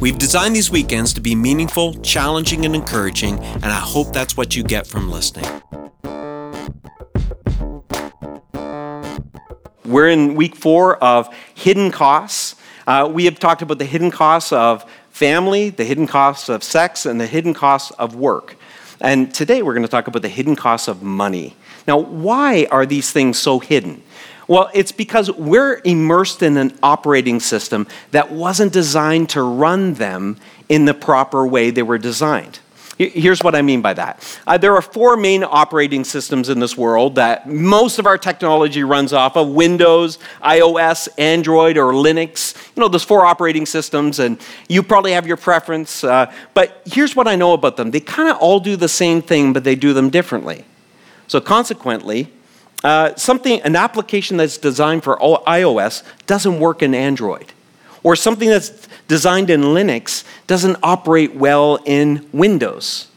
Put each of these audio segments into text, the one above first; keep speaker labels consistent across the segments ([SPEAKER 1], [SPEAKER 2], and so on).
[SPEAKER 1] We've designed these weekends to be meaningful, challenging, and encouraging, and I hope that's what you get from listening. We're in week four of hidden costs. Uh, we have talked about the hidden costs of family, the hidden costs of sex, and the hidden costs of work. And today we're going to talk about the hidden costs of money. Now, why are these things so hidden? Well, it's because we're immersed in an operating system that wasn't designed to run them in the proper way they were designed. Here's what I mean by that. Uh, there are four main operating systems in this world that most of our technology runs off of Windows, iOS, Android, or Linux. You know, those four operating systems, and you probably have your preference. Uh, but here's what I know about them they kind of all do the same thing, but they do them differently. So, consequently, uh, something, an application that's designed for iOS doesn't work in Android. Or something that's designed in Linux doesn't operate well in Windows.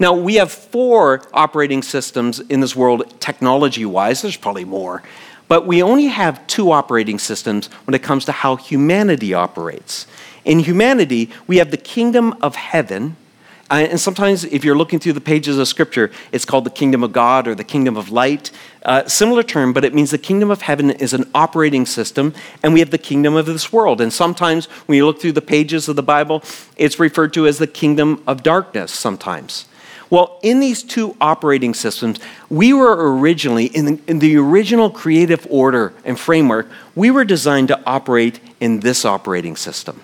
[SPEAKER 1] Now, we have four operating systems in this world, technology wise. There's probably more. But we only have two operating systems when it comes to how humanity operates. In humanity, we have the kingdom of heaven, and sometimes, if you're looking through the pages of Scripture, it's called the kingdom of God or the kingdom of light. Uh, similar term, but it means the kingdom of heaven is an operating system, and we have the kingdom of this world. And sometimes, when you look through the pages of the Bible, it's referred to as the kingdom of darkness sometimes. Well, in these two operating systems, we were originally, in the, in the, original creative order and framework, we were designed to operate in this operating system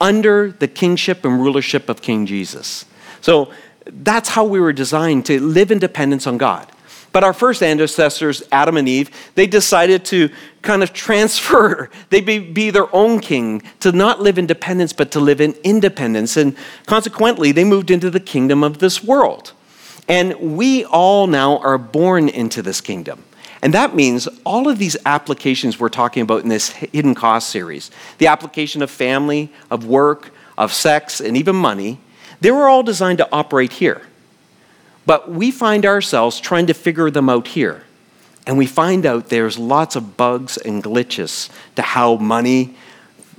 [SPEAKER 1] under the kingship and rulership of King Jesus. So that's how we were designed to live in dependence on God. But our first ancestors, Adam and Eve, they decided to kind of transfer, they be, be their own king, to not live in dependence, but to live in independence. And consequently, they moved into the kingdom of this world. And we all now are born into this kingdom. And that means all of these applications we're talking about in this hidden cost series the application of family, of work, of sex, and even money they were all designed to operate here. But we find ourselves trying to figure them out here. And we find out there's lots of bugs and glitches to how money,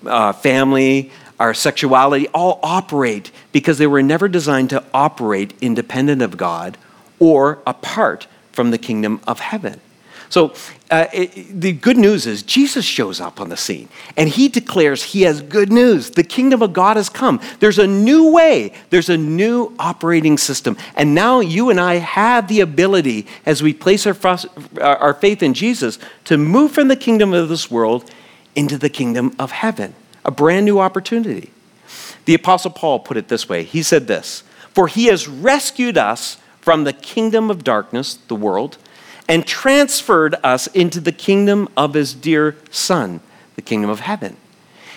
[SPEAKER 1] uh, family, our sexuality all operate because they were never designed to operate independent of God or apart from the kingdom of heaven. So uh, it, the good news is Jesus shows up on the scene and he declares he has good news. The kingdom of God has come. There's a new way, there's a new operating system. And now you and I have the ability, as we place our, our faith in Jesus, to move from the kingdom of this world into the kingdom of heaven. A brand new opportunity. The Apostle Paul put it this way He said this For he has rescued us from the kingdom of darkness, the world and transferred us into the kingdom of his dear Son, the kingdom of heaven.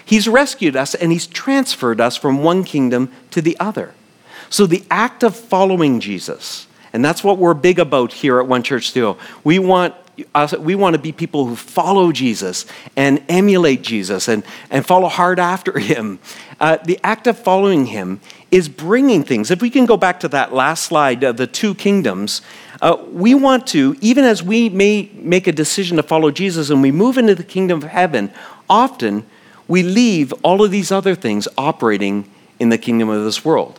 [SPEAKER 1] He's rescued us and he's transferred us from one kingdom to the other. So the act of following Jesus, and that's what we're big about here at One Church TO. We want us, we want to be people who follow Jesus and emulate Jesus and, and follow hard after him. Uh, the act of following him is bringing things. If we can go back to that last slide, uh, the two kingdoms, uh, we want to, even as we may make a decision to follow Jesus and we move into the kingdom of heaven, often we leave all of these other things operating in the kingdom of this world.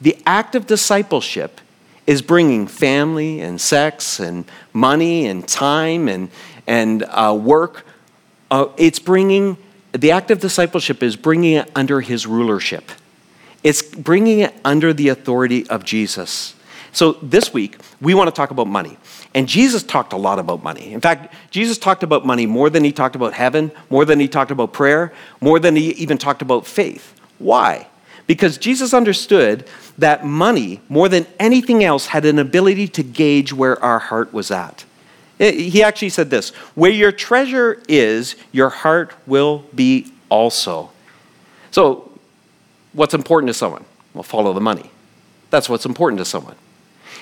[SPEAKER 1] The act of discipleship is bringing family and sex and money and time and, and uh, work. Uh, it's bringing, the act of discipleship is bringing it under his rulership. It's bringing it under the authority of Jesus. So this week, we want to talk about money. And Jesus talked a lot about money. In fact, Jesus talked about money more than he talked about heaven, more than he talked about prayer, more than he even talked about faith. Why? Because Jesus understood that money, more than anything else, had an ability to gauge where our heart was at. He actually said this Where your treasure is, your heart will be also. So, what's important to someone? Well, follow the money. That's what's important to someone.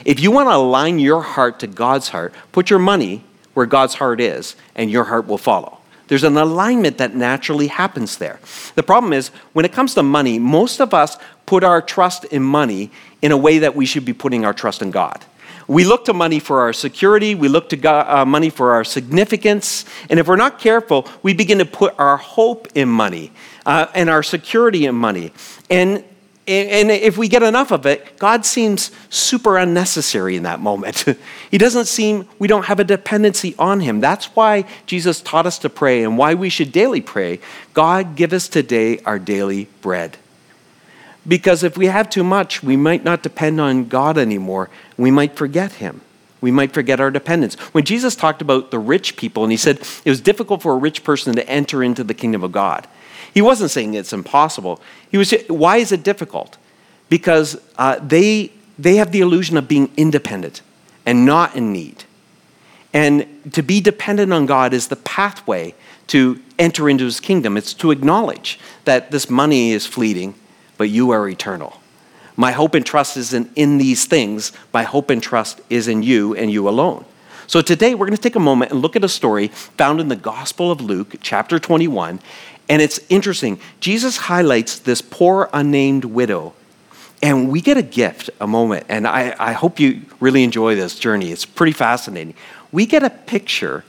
[SPEAKER 1] If you want to align your heart to God's heart, put your money where God's heart is, and your heart will follow. There's an alignment that naturally happens there. The problem is, when it comes to money, most of us put our trust in money in a way that we should be putting our trust in God. We look to money for our security, we look to God, uh, money for our significance, and if we're not careful, we begin to put our hope in money uh, and our security in money. And and if we get enough of it, God seems super unnecessary in that moment. he doesn't seem, we don't have a dependency on Him. That's why Jesus taught us to pray and why we should daily pray God, give us today our daily bread. Because if we have too much, we might not depend on God anymore. We might forget Him. We might forget our dependence. When Jesus talked about the rich people, and He said it was difficult for a rich person to enter into the kingdom of God. He wasn't saying it's impossible. He was, why is it difficult? Because uh, they, they have the illusion of being independent and not in need. And to be dependent on God is the pathway to enter into his kingdom. It's to acknowledge that this money is fleeting, but you are eternal. My hope and trust isn't in these things. My hope and trust is in you and you alone. So today we're going to take a moment and look at a story found in the Gospel of Luke, chapter 21, and it's interesting. Jesus highlights this poor, unnamed widow. And we get a gift, a moment. And I, I hope you really enjoy this journey. It's pretty fascinating. We get a picture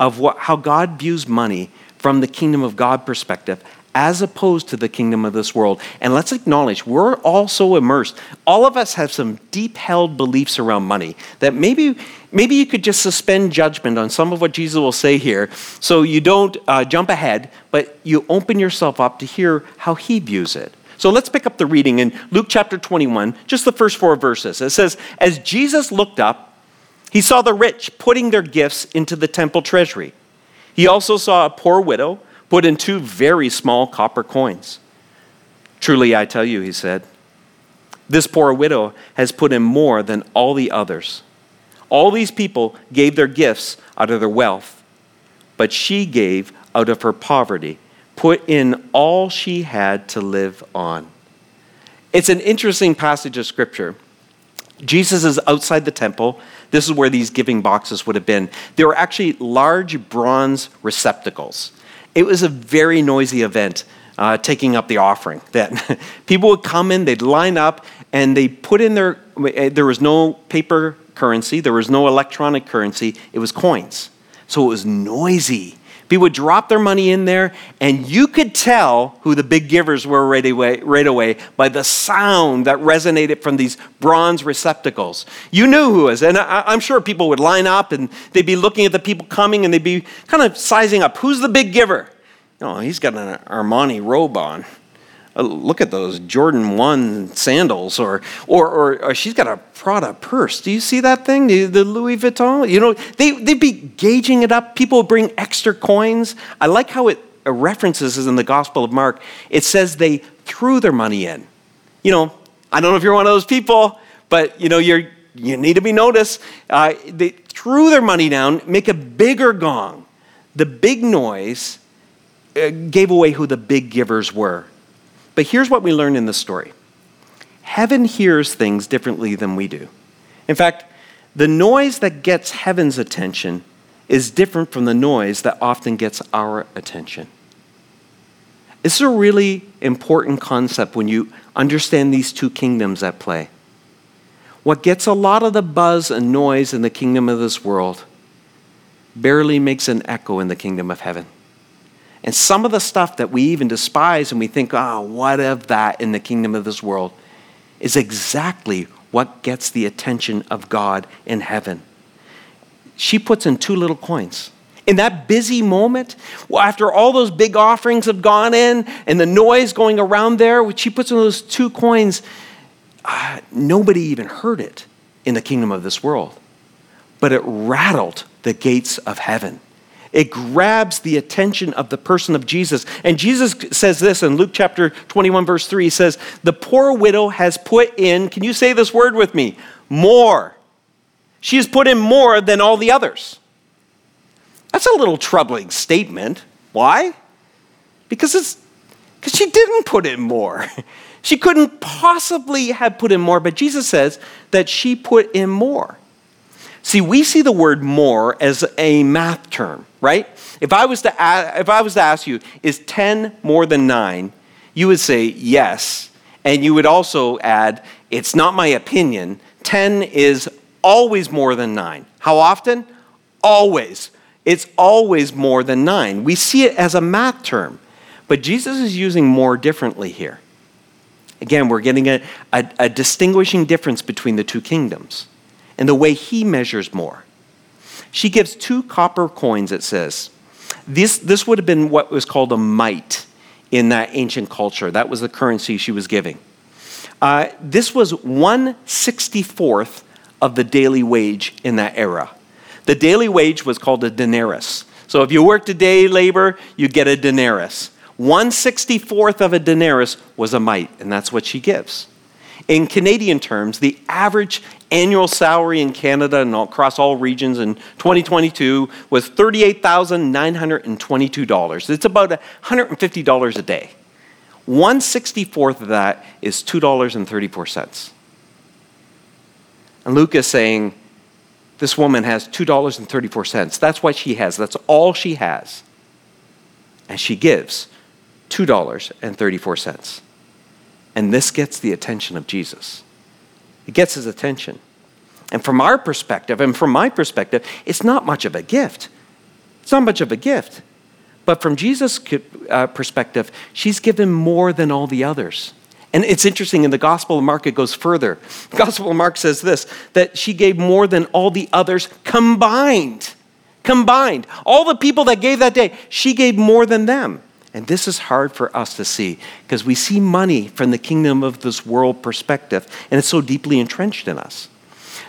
[SPEAKER 1] of what, how God views money from the kingdom of God perspective as opposed to the kingdom of this world. And let's acknowledge we're also immersed. All of us have some deep held beliefs around money that maybe, maybe you could just suspend judgment on some of what Jesus will say here so you don't uh, jump ahead, but you open yourself up to hear how he views it. So let's pick up the reading in Luke chapter 21, just the first four verses. It says, As Jesus looked up, he saw the rich putting their gifts into the temple treasury. He also saw a poor widow put in two very small copper coins. Truly, I tell you, he said, this poor widow has put in more than all the others. All these people gave their gifts out of their wealth, but she gave out of her poverty, put in all she had to live on. It's an interesting passage of scripture. Jesus is outside the temple. This is where these giving boxes would have been. They were actually large bronze receptacles. It was a very noisy event. Uh, taking up the offering. That people would come in, they'd line up, and they put in their. There was no paper currency, there was no electronic currency. It was coins, so it was noisy. People would drop their money in there, and you could tell who the big givers were right away, right away by the sound that resonated from these bronze receptacles. You knew who was, and I, I'm sure people would line up and they'd be looking at the people coming and they'd be kind of sizing up who's the big giver? Oh, he's got an Armani robe on. Uh, look at those Jordan 1 sandals, or, or, or, or, she's got a Prada purse. Do you see that thing? The, Louis Vuitton? You know, they, they'd be gauging it up. People bring extra coins. I like how it references in the Gospel of Mark. It says they threw their money in. You know, I don't know if you're one of those people, but you know, you're, you need to be noticed. Uh, they threw their money down, make a bigger gong. The big noise uh, gave away who the big givers were. But here's what we learn in the story heaven hears things differently than we do. In fact, the noise that gets heaven's attention is different from the noise that often gets our attention. This is a really important concept when you understand these two kingdoms at play. What gets a lot of the buzz and noise in the kingdom of this world barely makes an echo in the kingdom of heaven. And some of the stuff that we even despise and we think, oh, what of that in the kingdom of this world, is exactly what gets the attention of God in heaven. She puts in two little coins. In that busy moment, after all those big offerings have gone in and the noise going around there, she puts in those two coins. Uh, nobody even heard it in the kingdom of this world, but it rattled the gates of heaven. It grabs the attention of the person of Jesus. And Jesus says this in Luke chapter 21, verse 3. He says, The poor widow has put in, can you say this word with me? More. She has put in more than all the others. That's a little troubling statement. Why? Because it's because she didn't put in more. She couldn't possibly have put in more, but Jesus says that she put in more. See, we see the word more as a math term, right? If I was to ask, if I was to ask you, is 10 more than 9? You would say yes, and you would also add, it's not my opinion. 10 is always more than 9. How often? Always. It's always more than 9. We see it as a math term, but Jesus is using more differently here. Again, we're getting a, a, a distinguishing difference between the two kingdoms and the way he measures more. She gives two copper coins, it says. This, this would have been what was called a mite in that ancient culture. That was the currency she was giving. Uh, this was 164th of the daily wage in that era. The daily wage was called a denarius. So if you worked a day labor, you get a denarius. 164th of a denarius was a mite, and that's what she gives. In Canadian terms, the average annual salary in Canada and across all regions in 2022 was $38,922. It's about $150 a day. 164th of that is $2.34. And Luke is saying this woman has $2.34. That's what she has. That's all she has. And she gives $2.34. And this gets the attention of Jesus. It gets his attention. And from our perspective, and from my perspective, it's not much of a gift. It's not much of a gift. But from Jesus' uh, perspective, she's given more than all the others. And it's interesting, in the Gospel of Mark, it goes further. The Gospel of Mark says this that she gave more than all the others combined. Combined. All the people that gave that day, she gave more than them. And this is hard for us to see because we see money from the kingdom of this world perspective, and it's so deeply entrenched in us.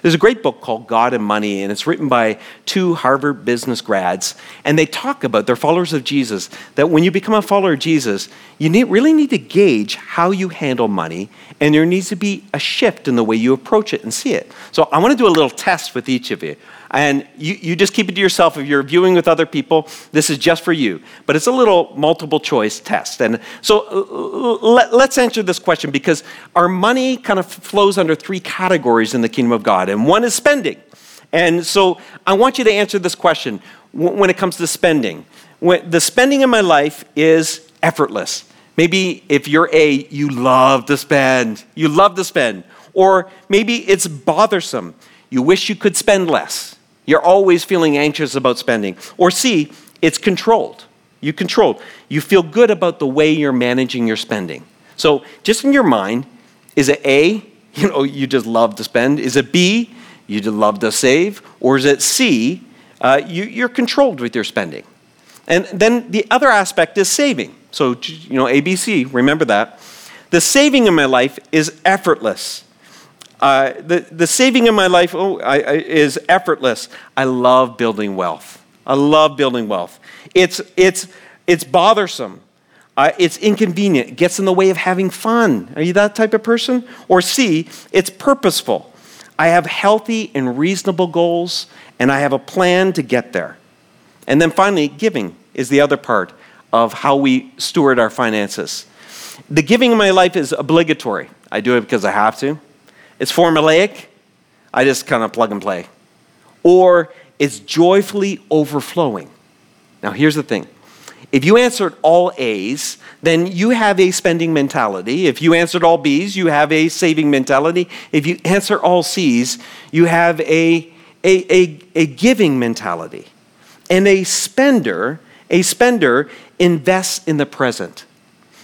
[SPEAKER 1] There's a great book called God and Money, and it's written by two Harvard business grads. And they talk about, they're followers of Jesus, that when you become a follower of Jesus, you need, really need to gauge how you handle money, and there needs to be a shift in the way you approach it and see it. So I want to do a little test with each of you. And you, you just keep it to yourself. If you're viewing with other people, this is just for you. But it's a little multiple choice test. And so uh, let, let's answer this question because our money kind of flows under three categories in the kingdom of God. And one is spending. And so I want you to answer this question when it comes to spending. When the spending in my life is effortless. Maybe if you're A, you love to spend. You love to spend. Or maybe it's bothersome. You wish you could spend less. You're always feeling anxious about spending. Or C, it's controlled. You control. You feel good about the way you're managing your spending. So, just in your mind, is it A, you know, you just love to spend? Is it B, you just love to save? Or is it C, uh, you, you're controlled with your spending? And then the other aspect is saving. So, you know, ABC, remember that. The saving in my life is effortless. Uh, the, the saving in my life oh, I, I, is effortless. I love building wealth. I love building wealth. It's, it's, it's bothersome. Uh, it's inconvenient. It gets in the way of having fun. Are you that type of person? Or C, it's purposeful. I have healthy and reasonable goals, and I have a plan to get there. And then finally, giving is the other part of how we steward our finances. The giving in my life is obligatory. I do it because I have to. It's formulaic. I just kind of plug and play. Or it's joyfully overflowing. Now, here's the thing if you answered all A's, then you have a spending mentality. If you answered all B's, you have a saving mentality. If you answer all C's, you have a, a, a, a giving mentality. And a spender, a spender invests in the present.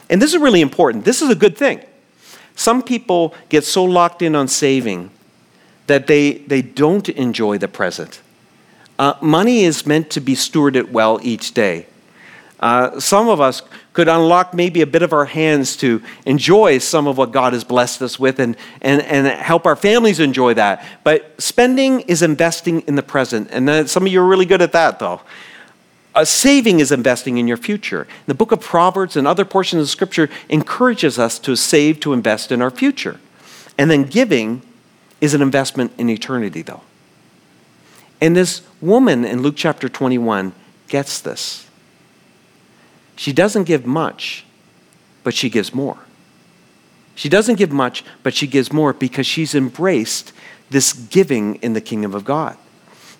[SPEAKER 1] And this is really important. This is a good thing. Some people get so locked in on saving that they, they don't enjoy the present. Uh, money is meant to be stewarded well each day. Uh, some of us could unlock maybe a bit of our hands to enjoy some of what God has blessed us with and, and, and help our families enjoy that. But spending is investing in the present. And some of you are really good at that, though. Uh, saving is investing in your future. The book of Proverbs and other portions of Scripture encourages us to save to invest in our future. And then giving is an investment in eternity, though. And this woman in Luke chapter 21 gets this. She doesn't give much, but she gives more. She doesn't give much, but she gives more because she's embraced this giving in the kingdom of God.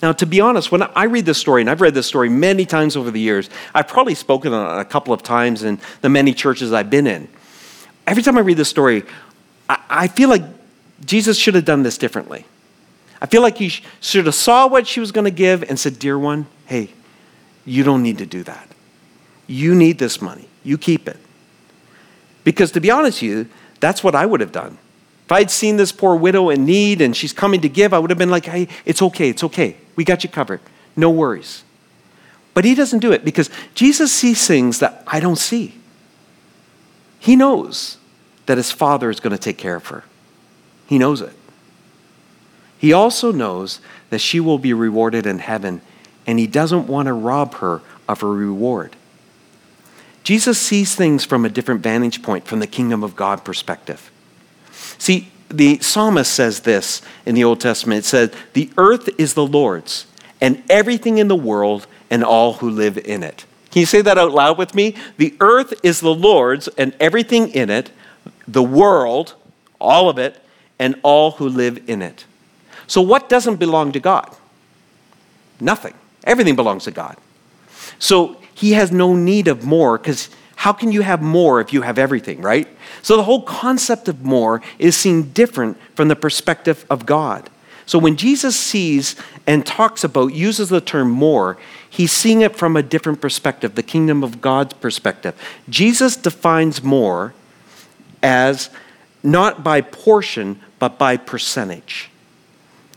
[SPEAKER 1] Now, to be honest, when I read this story, and I've read this story many times over the years, I've probably spoken on it a couple of times in the many churches I've been in. Every time I read this story, I feel like Jesus should have done this differently. I feel like he should have saw what she was going to give and said, "Dear one, hey, you don't need to do that. You need this money. You keep it." Because to be honest with you, that's what I would have done. If I'd seen this poor widow in need and she's coming to give, I would have been like, hey, it's okay, it's okay. We got you covered. No worries. But he doesn't do it because Jesus sees things that I don't see. He knows that his father is going to take care of her. He knows it. He also knows that she will be rewarded in heaven, and he doesn't want to rob her of her reward. Jesus sees things from a different vantage point, from the kingdom of God perspective. See, the psalmist says this in the Old Testament it says, The earth is the Lord's, and everything in the world and all who live in it. Can you say that out loud with me? The earth is the Lord's, and everything in it, the world, all of it, and all who live in it. So, what doesn't belong to God? Nothing. Everything belongs to God. So, he has no need of more because how can you have more if you have everything, right? So the whole concept of more is seen different from the perspective of God. So when Jesus sees and talks about, uses the term more, he's seeing it from a different perspective, the kingdom of God's perspective. Jesus defines more as not by portion, but by percentage.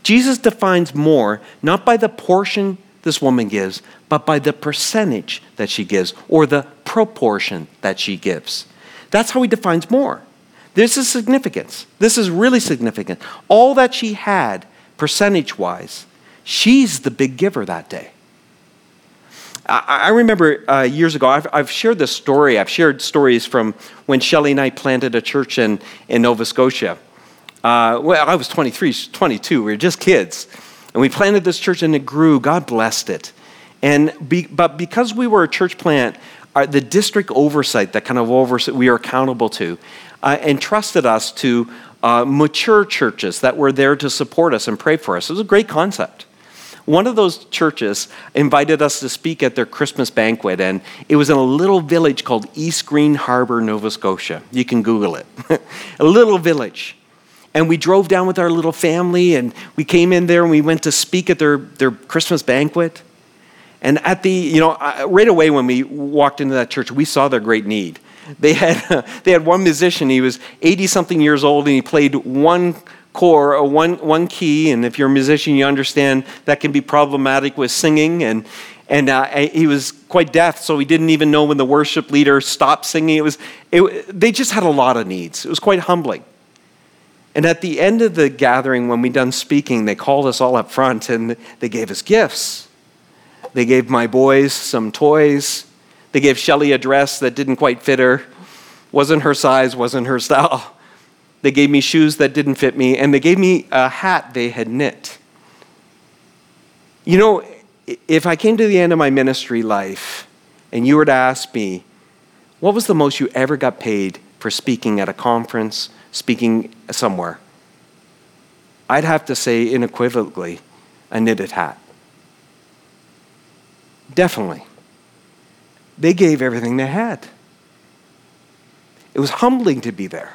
[SPEAKER 1] Jesus defines more not by the portion this woman gives, but by the percentage that she gives or the proportion that she gives. That's how he defines more. This is significance. This is really significant. All that she had, percentage wise, she's the big giver that day. I, remember uh, years ago, I've, I've, shared this story. I've shared stories from when Shelly and I planted a church in, in Nova Scotia. Uh, well, I was 23, 22. We were just kids. And we planted this church and it grew. God blessed it. And be, but because we were a church plant, our, the district oversight that kind of oversight we are accountable to uh, entrusted us to uh, mature churches that were there to support us and pray for us. It was a great concept. One of those churches invited us to speak at their Christmas banquet, and it was in a little village called East Green Harbor, Nova Scotia. You can Google it. a little village. And we drove down with our little family and we came in there and we went to speak at their, their Christmas banquet. And at the, you know, right away when we walked into that church, we saw their great need. They had, they had one musician, he was 80 something years old and he played one core, or one, one key. And if you're a musician, you understand that can be problematic with singing. And, and uh, he was quite deaf, so he didn't even know when the worship leader stopped singing. It was, it, they just had a lot of needs. It was quite humbling. And at the end of the gathering, when we done speaking, they called us all up front and they gave us gifts. They gave my boys some toys. They gave Shelly a dress that didn't quite fit her, wasn't her size, wasn't her style. They gave me shoes that didn't fit me, and they gave me a hat they had knit. You know, if I came to the end of my ministry life and you were to ask me, what was the most you ever got paid for speaking at a conference speaking somewhere, I'd have to say unequivocally a knitted hat. Definitely. They gave everything they had. It was humbling to be there.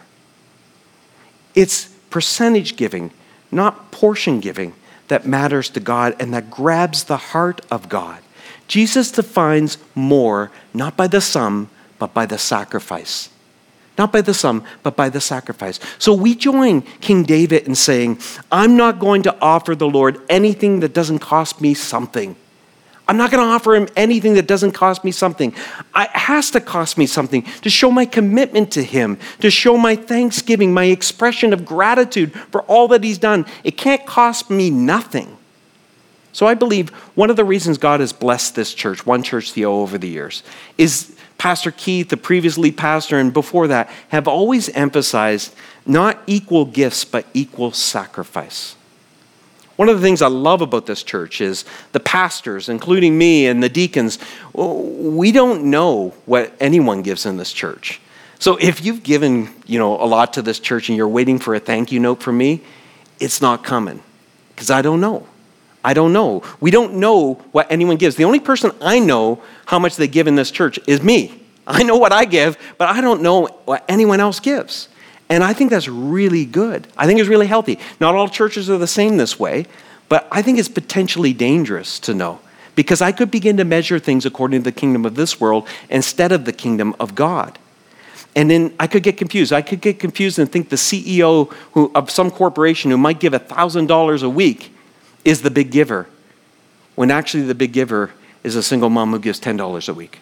[SPEAKER 1] It's percentage giving, not portion giving, that matters to God and that grabs the heart of God. Jesus defines more not by the sum, but by the sacrifice. Not by the sum, but by the sacrifice. So we join King David in saying, I'm not going to offer the Lord anything that doesn't cost me something. I'm not going to offer him anything that doesn't cost me something. It has to cost me something to show my commitment to him, to show my thanksgiving, my expression of gratitude for all that he's done. It can't cost me nothing. So I believe one of the reasons God has blessed this church, one church TO over the years, is Pastor Keith, the previous lead pastor, and before that, have always emphasized not equal gifts, but equal sacrifice. One of the things I love about this church is the pastors, including me and the deacons, we don't know what anyone gives in this church. So if you've given, you know, a lot to this church and you're waiting for a thank you note from me, it's not coming because I don't know. I don't know. We don't know what anyone gives. The only person I know how much they give in this church is me. I know what I give, but I don't know what anyone else gives. And I think that's really good. I think it's really healthy. Not all churches are the same this way, but I think it's potentially dangerous to know because I could begin to measure things according to the kingdom of this world instead of the kingdom of God. And then I could get confused. I could get confused and think the CEO who, of some corporation who might give $1,000 a week is the big giver, when actually the big giver is a single mom who gives $10 a week.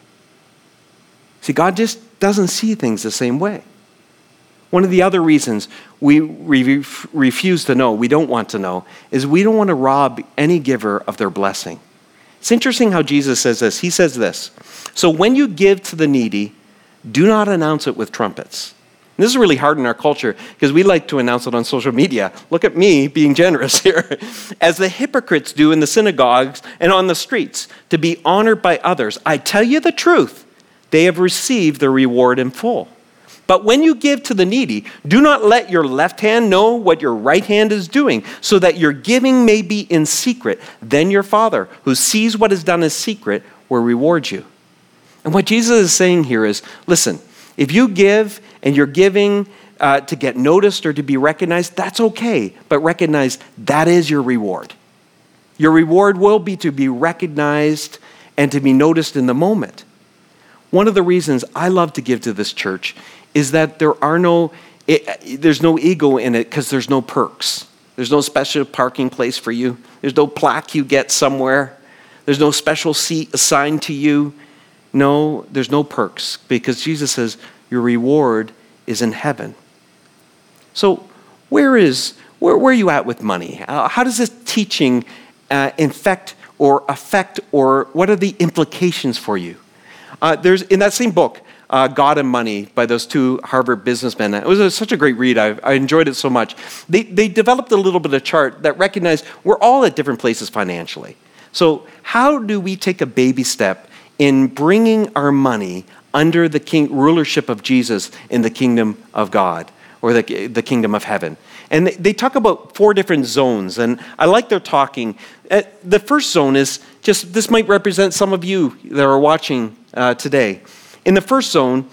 [SPEAKER 1] See, God just doesn't see things the same way. One of the other reasons we re- refuse to know, we don't want to know, is we don't want to rob any giver of their blessing. It's interesting how Jesus says this. He says this So when you give to the needy, do not announce it with trumpets. And this is really hard in our culture because we like to announce it on social media. Look at me being generous here. As the hypocrites do in the synagogues and on the streets, to be honored by others. I tell you the truth, they have received their reward in full. But when you give to the needy, do not let your left hand know what your right hand is doing, so that your giving may be in secret. Then your Father, who sees what is done in secret, will reward you. And what Jesus is saying here is listen, if you give and you're giving uh, to get noticed or to be recognized, that's okay. But recognize that is your reward. Your reward will be to be recognized and to be noticed in the moment. One of the reasons I love to give to this church is that there are no, it, there's no ego in it because there's no perks. There's no special parking place for you. There's no plaque you get somewhere. There's no special seat assigned to you. No, there's no perks because Jesus says your reward is in heaven. So, where is where, where are you at with money? Uh, how does this teaching uh, infect or affect, or what are the implications for you? Uh, there's in that same book, uh, God and Money by those two Harvard businessmen. It was a, such a great read. I, I, enjoyed it so much. They, they developed a little bit of chart that recognized we're all at different places financially. So, how do we take a baby step in bringing our money under the king, rulership of Jesus in the kingdom of God or the, the kingdom of heaven? And they, they talk about four different zones, and I like their talking. Uh, the first zone is just this might represent some of you that are watching uh, today. In the first zone,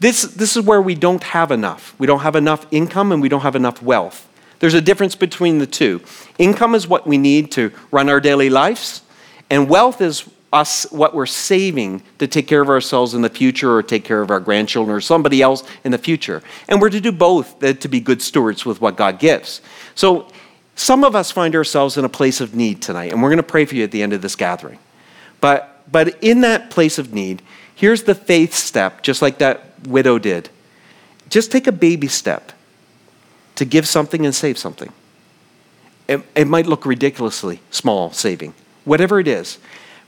[SPEAKER 1] this, this is where we don't have enough. We don't have enough income and we don't have enough wealth. There's a difference between the two. Income is what we need to run our daily lives, and wealth is us what we're saving to take care of ourselves in the future or take care of our grandchildren or somebody else in the future. And we're to do both uh, to be good stewards with what God gives. So some of us find ourselves in a place of need tonight, and we're going to pray for you at the end of this gathering. But, but in that place of need, here's the faith step, just like that widow did. Just take a baby step to give something and save something. It, it might look ridiculously small saving, whatever it is.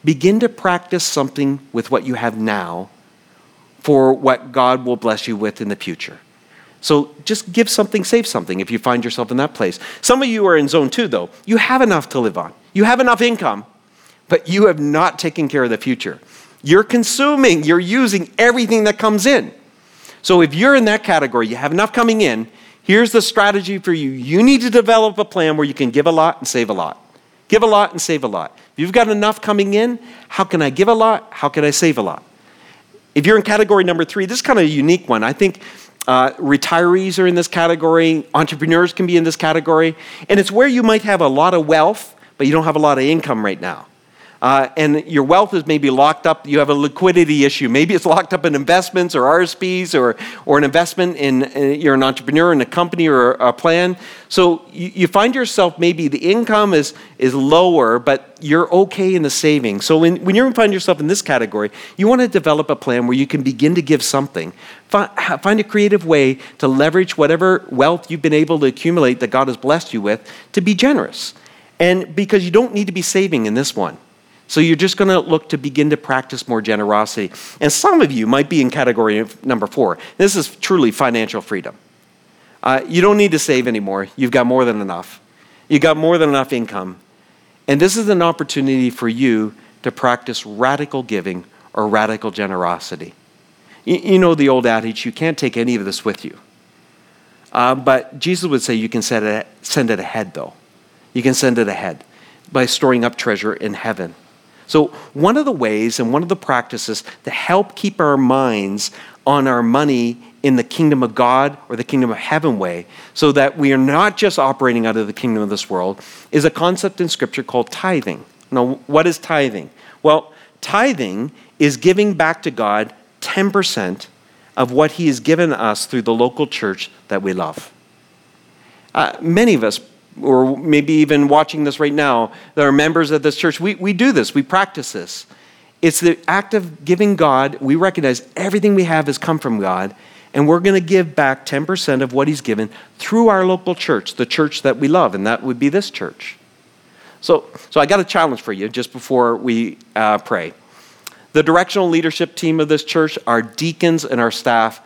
[SPEAKER 1] Begin to practice something with what you have now for what God will bless you with in the future. So just give something, save something if you find yourself in that place. Some of you are in zone two, though. You have enough to live on, you have enough income, but you have not taken care of the future. You're consuming, you're using everything that comes in. So if you're in that category, you have enough coming in, here's the strategy for you. You need to develop a plan where you can give a lot and save a lot. Give a lot and save a lot. If you've got enough coming in, how can I give a lot? How can I save a lot? If you're in category number three, this is kind of a unique one. I think uh, retirees are in this category, entrepreneurs can be in this category, and it's where you might have a lot of wealth, but you don't have a lot of income right now uh, and your wealth is maybe locked up. You have a liquidity issue. Maybe it's locked up in investments or RSPs or, or an investment in, in you're an entrepreneur in a company or a plan. So you, you, find yourself maybe the income is, is lower, but you're okay in the savings. So when, when you find yourself in this category, you want to develop a plan where you can begin to give something. Find, find a creative way to leverage whatever wealth you've been able to accumulate that God has blessed you with to be generous. And because you don't need to be saving in this one. So you're just going to look to begin to practice more generosity. And some of you might be in category number four. This is truly financial freedom. Uh, you don't need to save anymore. You've got more than enough. You've got more than enough income. And this is an opportunity for you to practice radical giving or radical generosity. You, know the old adage you can't take any of this with you. Uh, but Jesus would say you can send it, send it ahead, though. You can send it ahead by storing up treasure in heaven. So, one of the ways and one of the practices to help keep our minds on our money in the kingdom of God or the kingdom of heaven way, so that we are not just operating out of the kingdom of this world, is a concept in Scripture called tithing. Now, what is tithing? Well, tithing is giving back to God 10% of what He has given us through the local church that we love. Uh, many of us, or maybe even watching this right now, that are members of this church, we, we do this, we practice this. It's the act of giving God, we recognize everything we have has come from God, and we're going to give back 10% of what He's given through our local church, the church that we love, and that would be this church. So, so I got a challenge for you just before we uh, pray. The directional leadership team of this church, our deacons and our staff,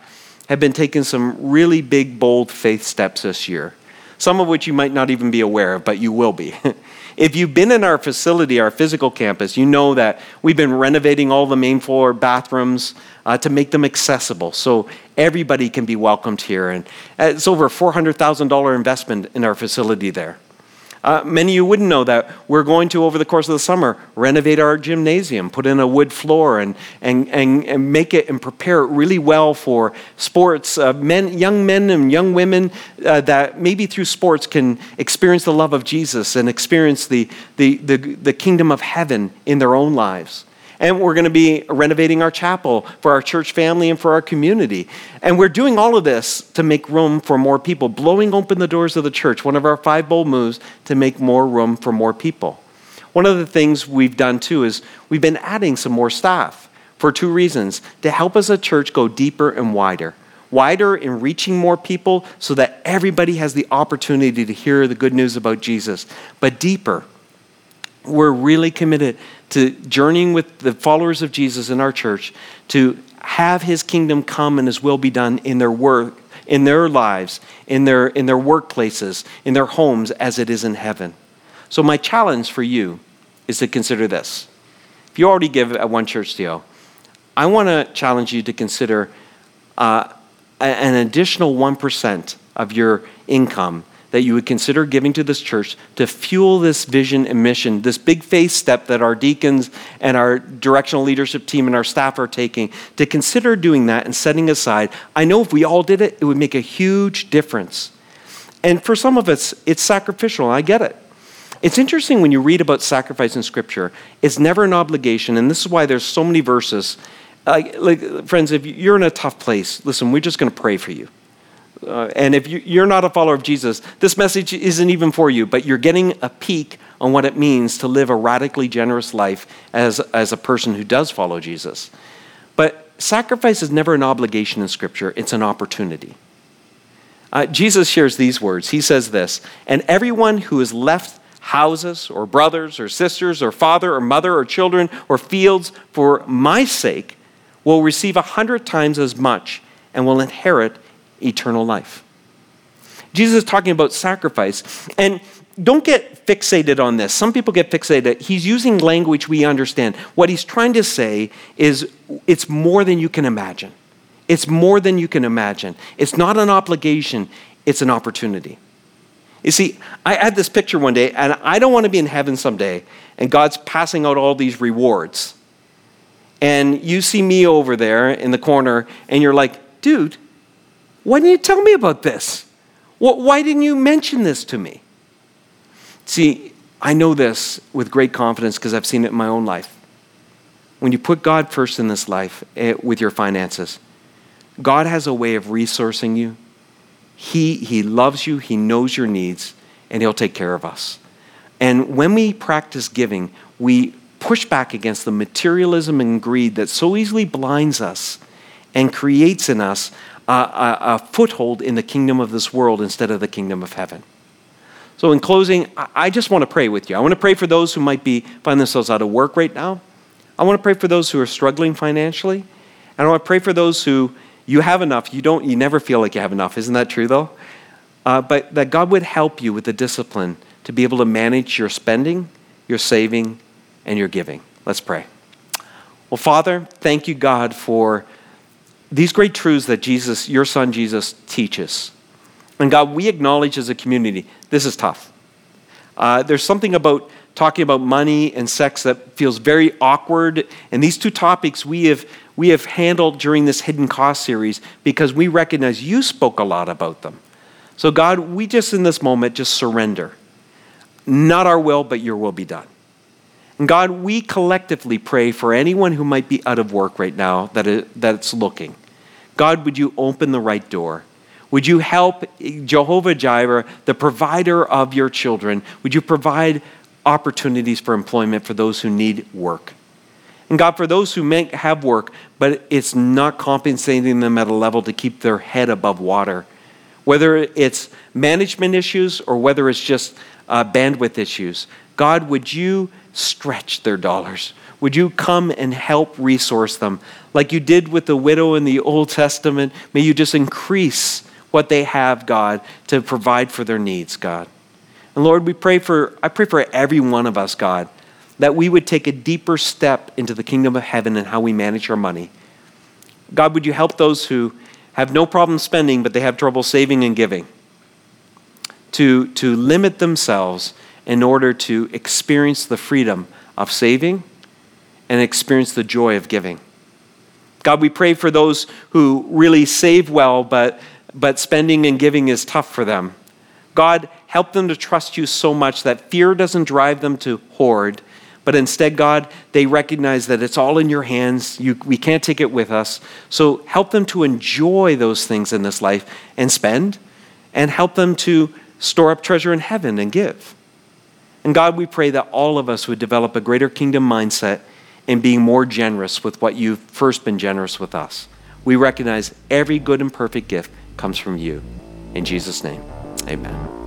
[SPEAKER 1] have been taking some really big, bold faith steps this year, some of which you might not even be aware of, but you will be. if you've been in our facility, our physical campus, you know that we've been renovating all the main floor bathrooms uh, to make them accessible so everybody can be welcomed here. And uh, it's over a $400,000 investment in our facility there. Uh, many of you wouldn't know that we're going to, over the course of the summer, renovate our gymnasium, put in a wood floor, and, and, and, and make it and prepare it really well for sports. Uh, men, young men and young women uh, that maybe through sports can experience the love of Jesus and experience the, the, the, the kingdom of heaven in their own lives. And we're going to be renovating our chapel for our church family and for our community. And we're doing all of this to make room for more people, blowing open the doors of the church, one of our five bold moves to make more room for more people. One of the things we've done too is we've been adding some more staff for two reasons to help us a church go deeper and wider. Wider in reaching more people so that everybody has the opportunity to hear the good news about Jesus, but deeper. We're really committed to journeying with the followers of Jesus in our church to have his kingdom come and his will be done in their work, in their lives, in their, in their workplaces, in their homes as it is in heaven. So, my challenge for you is to consider this. If you already give at one church TO, I want to challenge you to consider uh, an additional 1% of your income that you would consider giving to this church to fuel this vision and mission, this big faith step that our deacons and our directional leadership team and our staff are taking, to consider doing that and setting aside. I know if we all did it, it would make a huge difference. And for some of us, it's sacrificial. I get it. It's interesting when you read about sacrifice in Scripture, it's never an obligation, and this is why there's so many verses. Like, like friends, if you're in a tough place, listen, we're just going to pray for you. Uh, and if you, are not a follower of Jesus, this message isn't even for you, but you're getting a peek on what it means to live a radically generous life as, as a person who does follow Jesus. But sacrifice is never an obligation in Scripture, it's an opportunity. Uh, Jesus shares these words. He says this And everyone who has left houses or brothers or sisters or father or mother or children or fields for my sake will receive a hundred times as much and will inherit eternal life. Jesus is talking about sacrifice. And don't get fixated on this. Some people get fixated. He's using language we understand. What he's trying to say is it's more than you can imagine. It's more than you can imagine. It's not an obligation, it's an opportunity. You see, I had this picture one day, and I don't want to be in heaven someday, and God's passing out all these rewards. And you see me over there in the corner, and you're like, dude, why didn't you tell me about this? Why didn't you mention this to me? See, I know this with great confidence because I've seen it in my own life. When you put God first in this life eh, with your finances, God has a way of resourcing you. He, he loves you, He knows your needs, and He'll take care of us. And when we practice giving, we push back against the materialism and greed that so easily blinds us and creates in us a, a, a foothold in the kingdom of this world instead of the kingdom of heaven. So, in closing, I just want to pray with you. I want to pray for those who might be finding themselves out of work right now. I want to pray for those who are struggling financially. And I want to pray for those who you have enough. You don't. You never feel like you have enough. Isn't that true, though? Uh, but that God would help you with the discipline to be able to manage your spending, your saving, and your giving. Let's pray. Well, Father, thank you, God, for these great truths that Jesus, your son Jesus, teaches. And God, we acknowledge as a community, this is tough. Uh, there's something about talking about money and sex that feels very awkward. And these two topics we have, we have handled during this Hidden Cost series because we recognize you spoke a lot about them. So, God, we just in this moment just surrender. Not our will, but your will be done. And God, we collectively pray for anyone who might be out of work right now that is, that's looking. God, would you open the right door? Would you help Jehovah Jireh, the provider of your children? Would you provide opportunities for employment for those who need work? And God, for those who may have work, but it's not compensating them at a level to keep their head above water, whether it's management issues or whether it's just uh, bandwidth issues, God, would you stretch their dollars? Would you come and help resource them? Like you did with the widow in the Old Testament, may you just increase what they have, God, to provide for their needs, God. And Lord, we pray for, I pray for every one of us, God, that we would take a deeper step into the kingdom of heaven and how we manage our money. God, would you help those who have no problem spending, but they have trouble saving and giving, to, to limit themselves in order to experience the freedom of saving and experience the joy of giving. God, we pray for those who really save well, but but spending and giving is tough for them. God, help them to trust you so much that fear doesn't drive them to hoard, but instead, God, they recognize that it's all in your hands. You, we can't take it with us. So help them to enjoy those things in this life and spend, and help them to store up treasure in heaven and give. And God, we pray that all of us would develop a greater kingdom mindset in being more generous with what you've first been generous with us. We recognize every good and perfect gift comes from you. In Jesus' name, amen.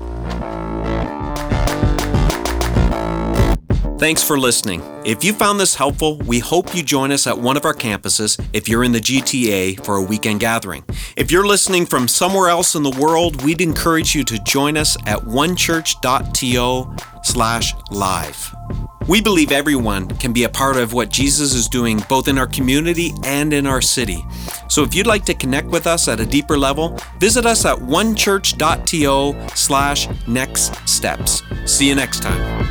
[SPEAKER 2] Thanks for listening. If you found this helpful, we hope you join us at one of our campuses if you're in the GTA for a weekend gathering. If you're listening from somewhere else in the world, we'd encourage you to join us at onechurch.to slash live. We believe everyone can be a part of what Jesus is doing both in our community and in our city. So if you'd like to connect with us at a deeper level, visit us at onechurch.to slash next steps. See you next time.